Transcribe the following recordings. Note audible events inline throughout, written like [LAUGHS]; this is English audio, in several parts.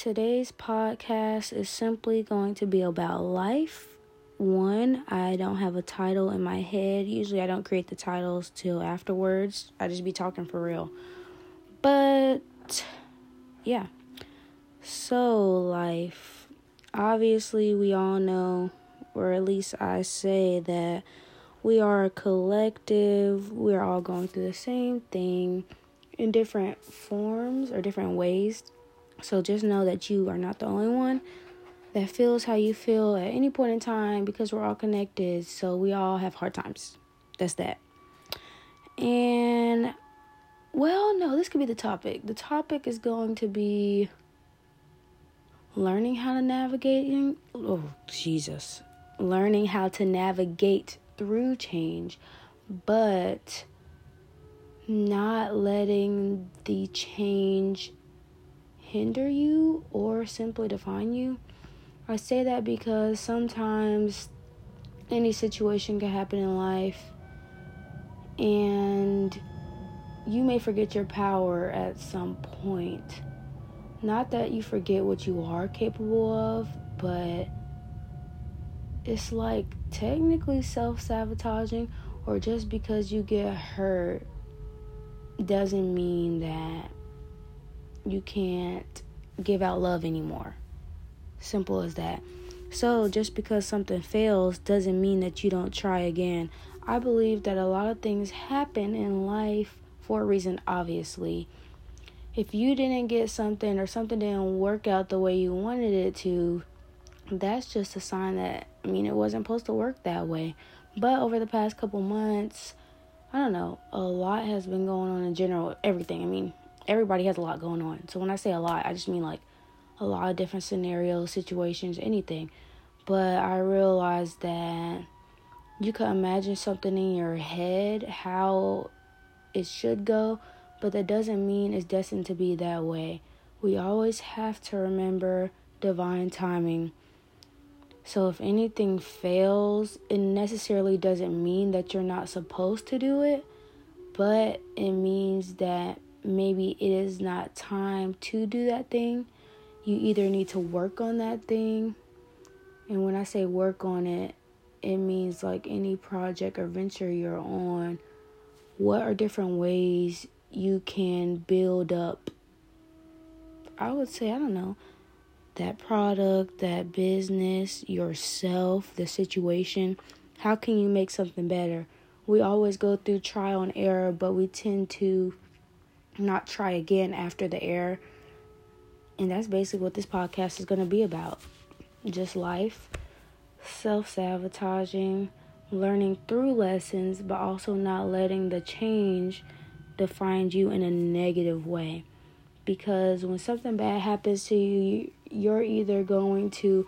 today's podcast is simply going to be about life. One, I don't have a title in my head. Usually, I don't create the titles till afterwards. I just be talking for real. But, yeah. So, life. Obviously, we all know, or at least I say, that we are a collective. We're all going through the same thing in different forms or different ways. So just know that you are not the only one that feels how you feel at any point in time because we're all connected. So we all have hard times. That's that. And well, no, this could be the topic. The topic is going to be learning how to navigate. Oh, Jesus. Learning how to navigate through change, but not letting the change hinder you or simply define you. I say that because sometimes any situation can happen in life and you may forget your power at some point. Not that you forget what you are capable of, but it's like technically self sabotaging, or just because you get hurt doesn't mean that you can't give out love anymore. Simple as that. So, just because something fails doesn't mean that you don't try again. I believe that a lot of things happen in life for a reason, obviously. If you didn't get something or something didn't work out the way you wanted it to, that's just a sign that I mean it wasn't supposed to work that way. But over the past couple months, I don't know, a lot has been going on in general, everything. I mean, everybody has a lot going on. So when I say a lot, I just mean like a lot of different scenarios, situations, anything. But I realized that you can imagine something in your head how it should go, but that doesn't mean it's destined to be that way. We always have to remember divine timing so if anything fails, it necessarily doesn't mean that you're not supposed to do it, but it means that maybe it is not time to do that thing. You either need to work on that thing, and when I say work on it, it means like any project or venture you're on. What are different ways you can build up? I would say, I don't know, that product, that business, yourself, the situation. How can you make something better? We always go through trial and error, but we tend to not try again after the error. And that's basically what this podcast is going to be about just life, self sabotaging, learning through lessons, but also not letting the change define you in a negative way. Because when something bad happens to you, you're either going to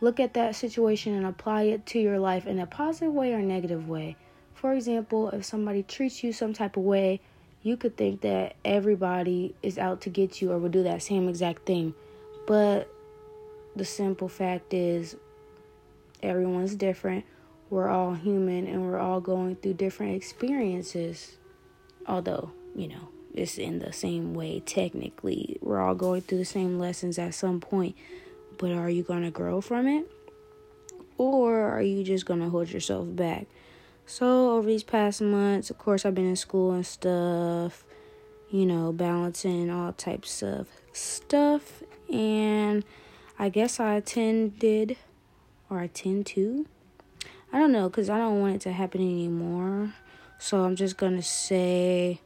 look at that situation and apply it to your life in a positive way or negative way. For example, if somebody treats you some type of way, you could think that everybody is out to get you or will do that same exact thing. But the simple fact is, everyone's different. We're all human and we're all going through different experiences. Although, you know, it's in the same way technically. We're all going through the same lessons at some point, but are you going to grow from it? Or are you just going to hold yourself back? So, over these past months, of course, I've been in school and stuff, you know, balancing all types of stuff. And I guess I attended, or I tend to. I don't know, because I don't want it to happen anymore. So, I'm just going to say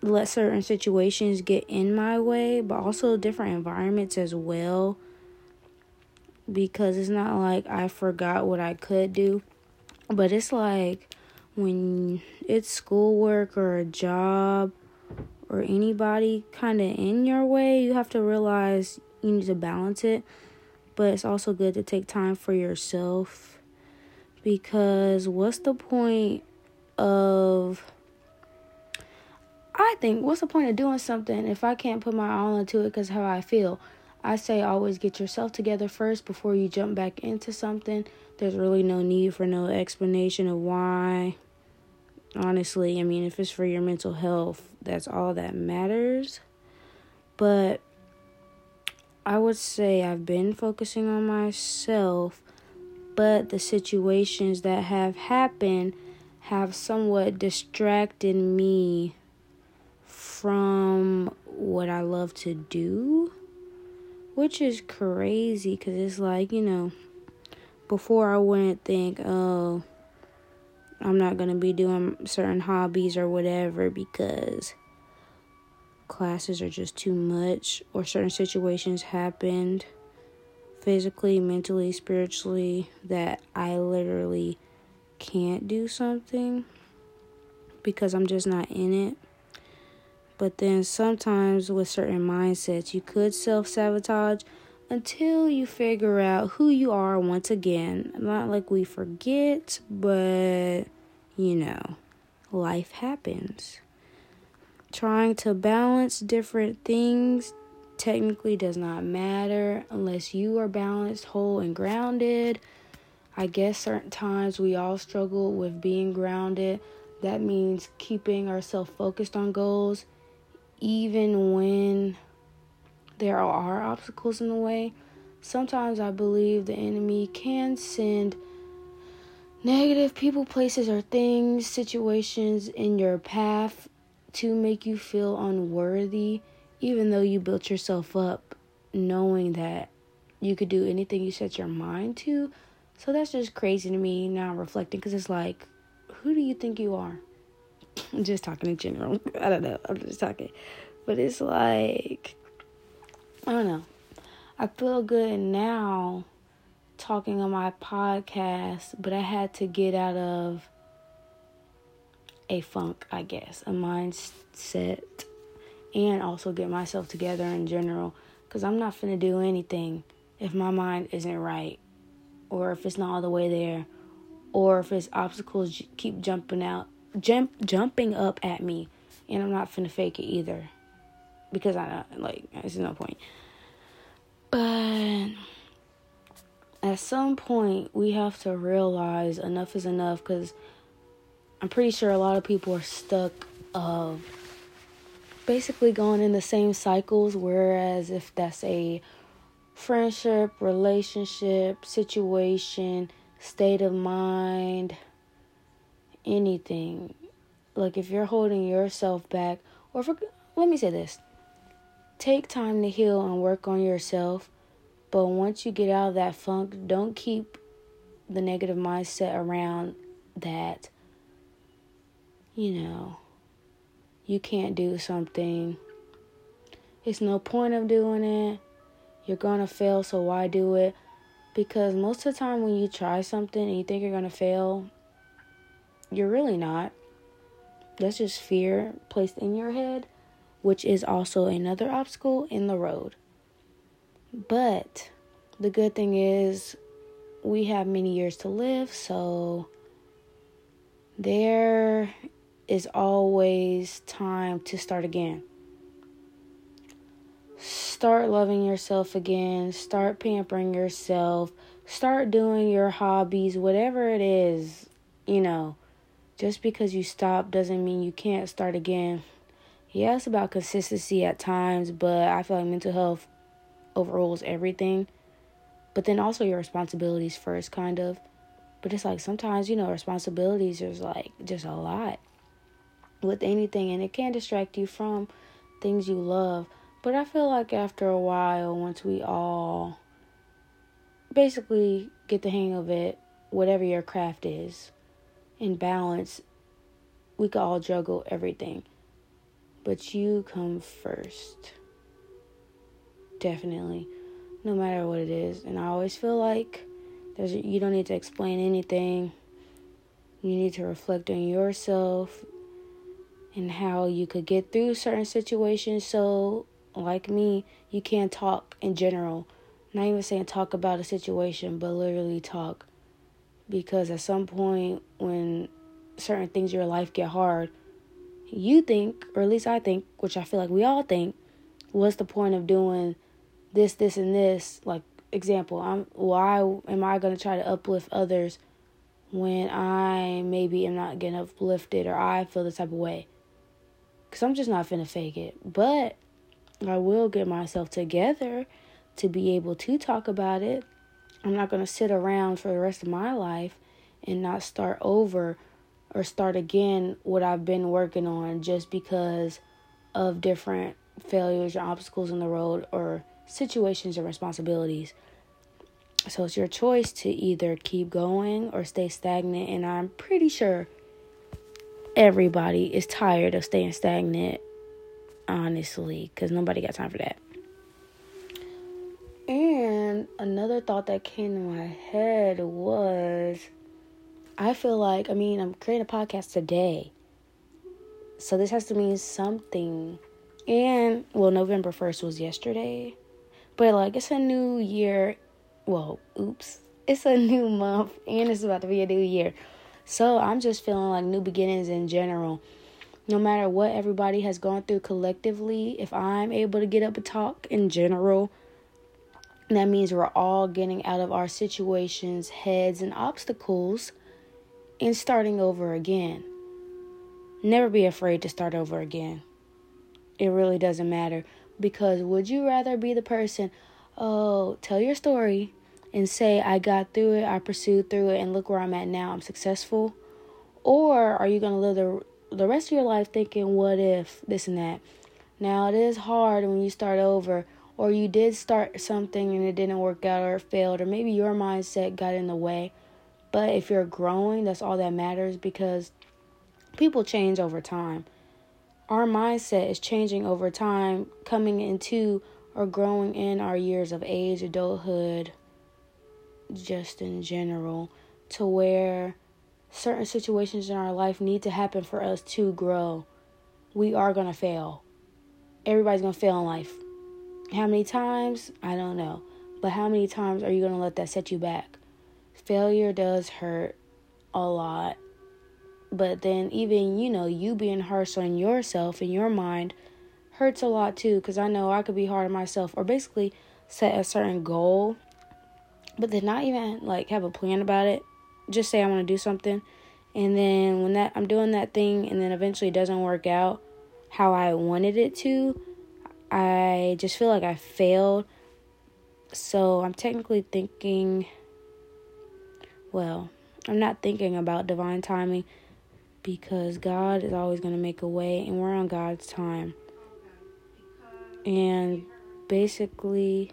let certain situations get in my way, but also different environments as well. Because it's not like I forgot what I could do, but it's like when it's schoolwork or a job or anybody kind of in your way, you have to realize you need to balance it. But it's also good to take time for yourself because what's the point of I think, what's the point of doing something if I can't put my all into it because how I feel? I say always get yourself together first before you jump back into something. There's really no need for no explanation of why. Honestly, I mean, if it's for your mental health, that's all that matters. But I would say I've been focusing on myself, but the situations that have happened have somewhat distracted me from what I love to do, which is crazy because it's like, you know, before I wouldn't think, oh, I'm not going to be doing certain hobbies or whatever because classes are just too much or certain situations happened physically, mentally, spiritually that I literally can't do something because I'm just not in it. But then sometimes with certain mindsets, you could self sabotage until you figure out who you are once again. Not like we forget, but you know, life happens. Trying to balance different things technically does not matter unless you are balanced, whole, and grounded. I guess certain times we all struggle with being grounded. That means keeping ourselves focused on goals, even when there are obstacles in the way. Sometimes I believe the enemy can send negative people, places, or things, situations in your path to make you feel unworthy, even though you built yourself up knowing that you could do anything you set your mind to. So that's just crazy to me now reflecting because it's like, who do you think you are? I'm just talking in general. [LAUGHS] I don't know. I'm just talking. But it's like, I don't know. I feel good now talking on my podcast, but I had to get out of a funk, I guess, a mindset, and also get myself together in general. Because I'm not finna do anything if my mind isn't right, or if it's not all the way there, or if it's obstacles keep jumping out, jump jumping up at me, and I'm not finna fake it either. Because I like, there's no point. But at some point we have to realize enough is enough because I'm pretty sure a lot of people are stuck of basically going in the same cycles whereas if that's a friendship, relationship, situation, state of mind, anything. Like if you're holding yourself back or for, let me say this. Take time to heal and work on yourself but once you get out of that funk, don't keep the negative mindset around that, you know, you can't do something. It's no point of doing it. You're going to fail, so why do it? Because most of the time, when you try something and you think you're going to fail, you're really not. That's just fear placed in your head, which is also another obstacle in the road. But the good thing is, we have many years to live, so there is always time to start again. Start loving yourself again, start pampering yourself, start doing your hobbies, whatever it is, you know. Just because you stop doesn't mean you can't start again. Yeah, it's about consistency at times, but I feel like mental health overrules everything. But then also your responsibilities first, kind of. But it's like sometimes, you know, responsibilities is like just a lot with anything, and it can distract you from things you love. But I feel like after a while, once we all basically get the hang of it, whatever your craft is, in balance, we could all juggle everything. But you come first definitely, no matter what it is. And I always feel like there's you don't need to explain anything. You need to reflect on yourself and how you could get through certain situations. So, like me, you can't talk in general. Not even saying talk about a situation, but literally talk. Because at some point, when certain things in your life get hard, you think, or at least I think, which I feel like we all think, what's the point of doing this, this, and this. Like example, I'm why am I gonna try to uplift others when I maybe am not getting uplifted or I feel the type of way? Cause I'm just not finna fake it. But I will get myself together to be able to talk about it. I'm not going to sit around for the rest of my life and not start over or start again what I've been working on just because of different failures or obstacles in the road or situations and responsibilities. So it's your choice to either keep going or stay stagnant. And I'm pretty sure everybody is tired of staying stagnant, honestly, because nobody got time for that. Another thought that came to my head was I feel like, I mean, I'm creating a podcast today. So this has to mean something. And, well, November 1st was yesterday. But, like, it's a new year. Well, oops. It's a new month. And it's about to be a new year. So I'm just feeling like new beginnings in general. No matter what everybody has gone through collectively, if I'm able to get up and talk in general, that means we're all getting out of our situations, heads, and obstacles and starting over again. Never be afraid to start over again. It really doesn't matter because would you rather be the person, oh, tell your story and say, I got through it, I pursued through it, and look where I'm at now, I'm successful? Or are you going to live the, the rest of your life thinking, what if, this and that? Now, it is hard when you start over, or you did start something and it didn't work out, or it failed, or maybe your mindset got in the way. But if you're growing, that's all that matters because people change over time. Our mindset is changing over time, coming into or growing in our years of age, adulthood, just in general, to where certain situations in our life need to happen for us to grow. We are going to fail. Everybody's going to fail in life. How many times? I don't know. But how many times are you going to let that set you back? Failure does hurt a lot. But then, even, you know, you being harsh on yourself and your mind hurts a lot too. Because I know I could be hard on myself or basically set a certain goal but then not even like have a plan about it. Just say I want to do something, and then when that I'm doing that thing, and then eventually it doesn't work out how I wanted it to, I just feel like I failed. So I'm technically thinking. Well, I'm not thinking about divine timing because God is always going to make a way, and we're on God's time. And basically,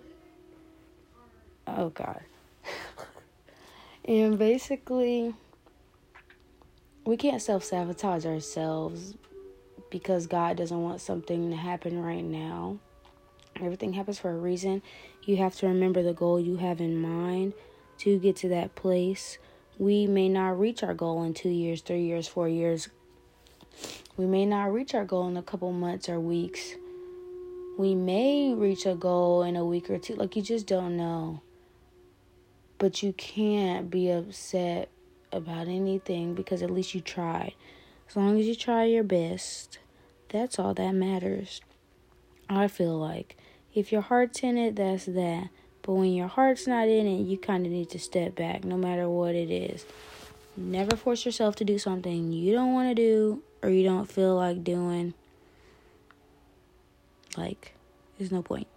oh God. [LAUGHS] And basically, we can't self sabotage ourselves because God doesn't want something to happen right now. Everything happens for a reason. You have to remember the goal you have in mind to get to that place. We may not reach our goal in two years, three years, four years. We may not reach our goal in a couple months or weeks. We may reach a goal in a week or two. Like, you just don't know. But you can't be upset about anything because at least you tried. As long as you try your best, that's all that matters. I feel like if your heart's in it, that's that. But when your heart's not in it, you kind of need to step back no matter what it is. Never force yourself to do something you don't want to do or you don't feel like doing. Like, there's no point.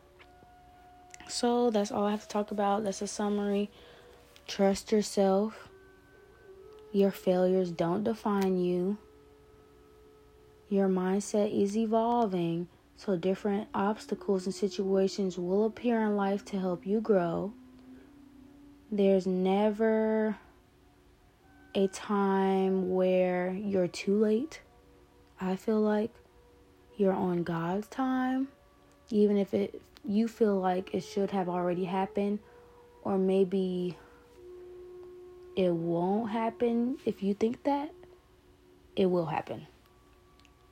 So, that's all I have to talk about. That's a summary. Trust yourself. Your failures don't define you. Your mindset is evolving, so different obstacles and situations will appear in life to help you grow. There's never a time where you're too late. I feel like you're on God's time, even if it you feel like it should have already happened or maybe it won't happen if you think that. It will happen.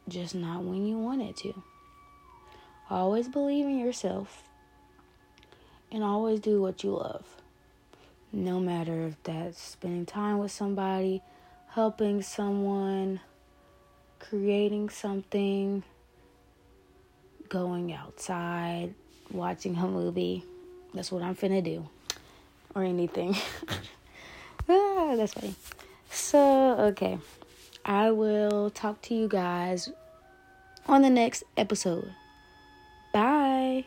Just not when you want it to. Always believe in yourself and always do what you love. No matter if that's spending time with somebody, helping someone, creating something, going outside, watching a movie. That's what I'm finna do. Or anything. [LAUGHS] ah, that's funny. So, okay. I will talk to you guys on the next episode. Bye.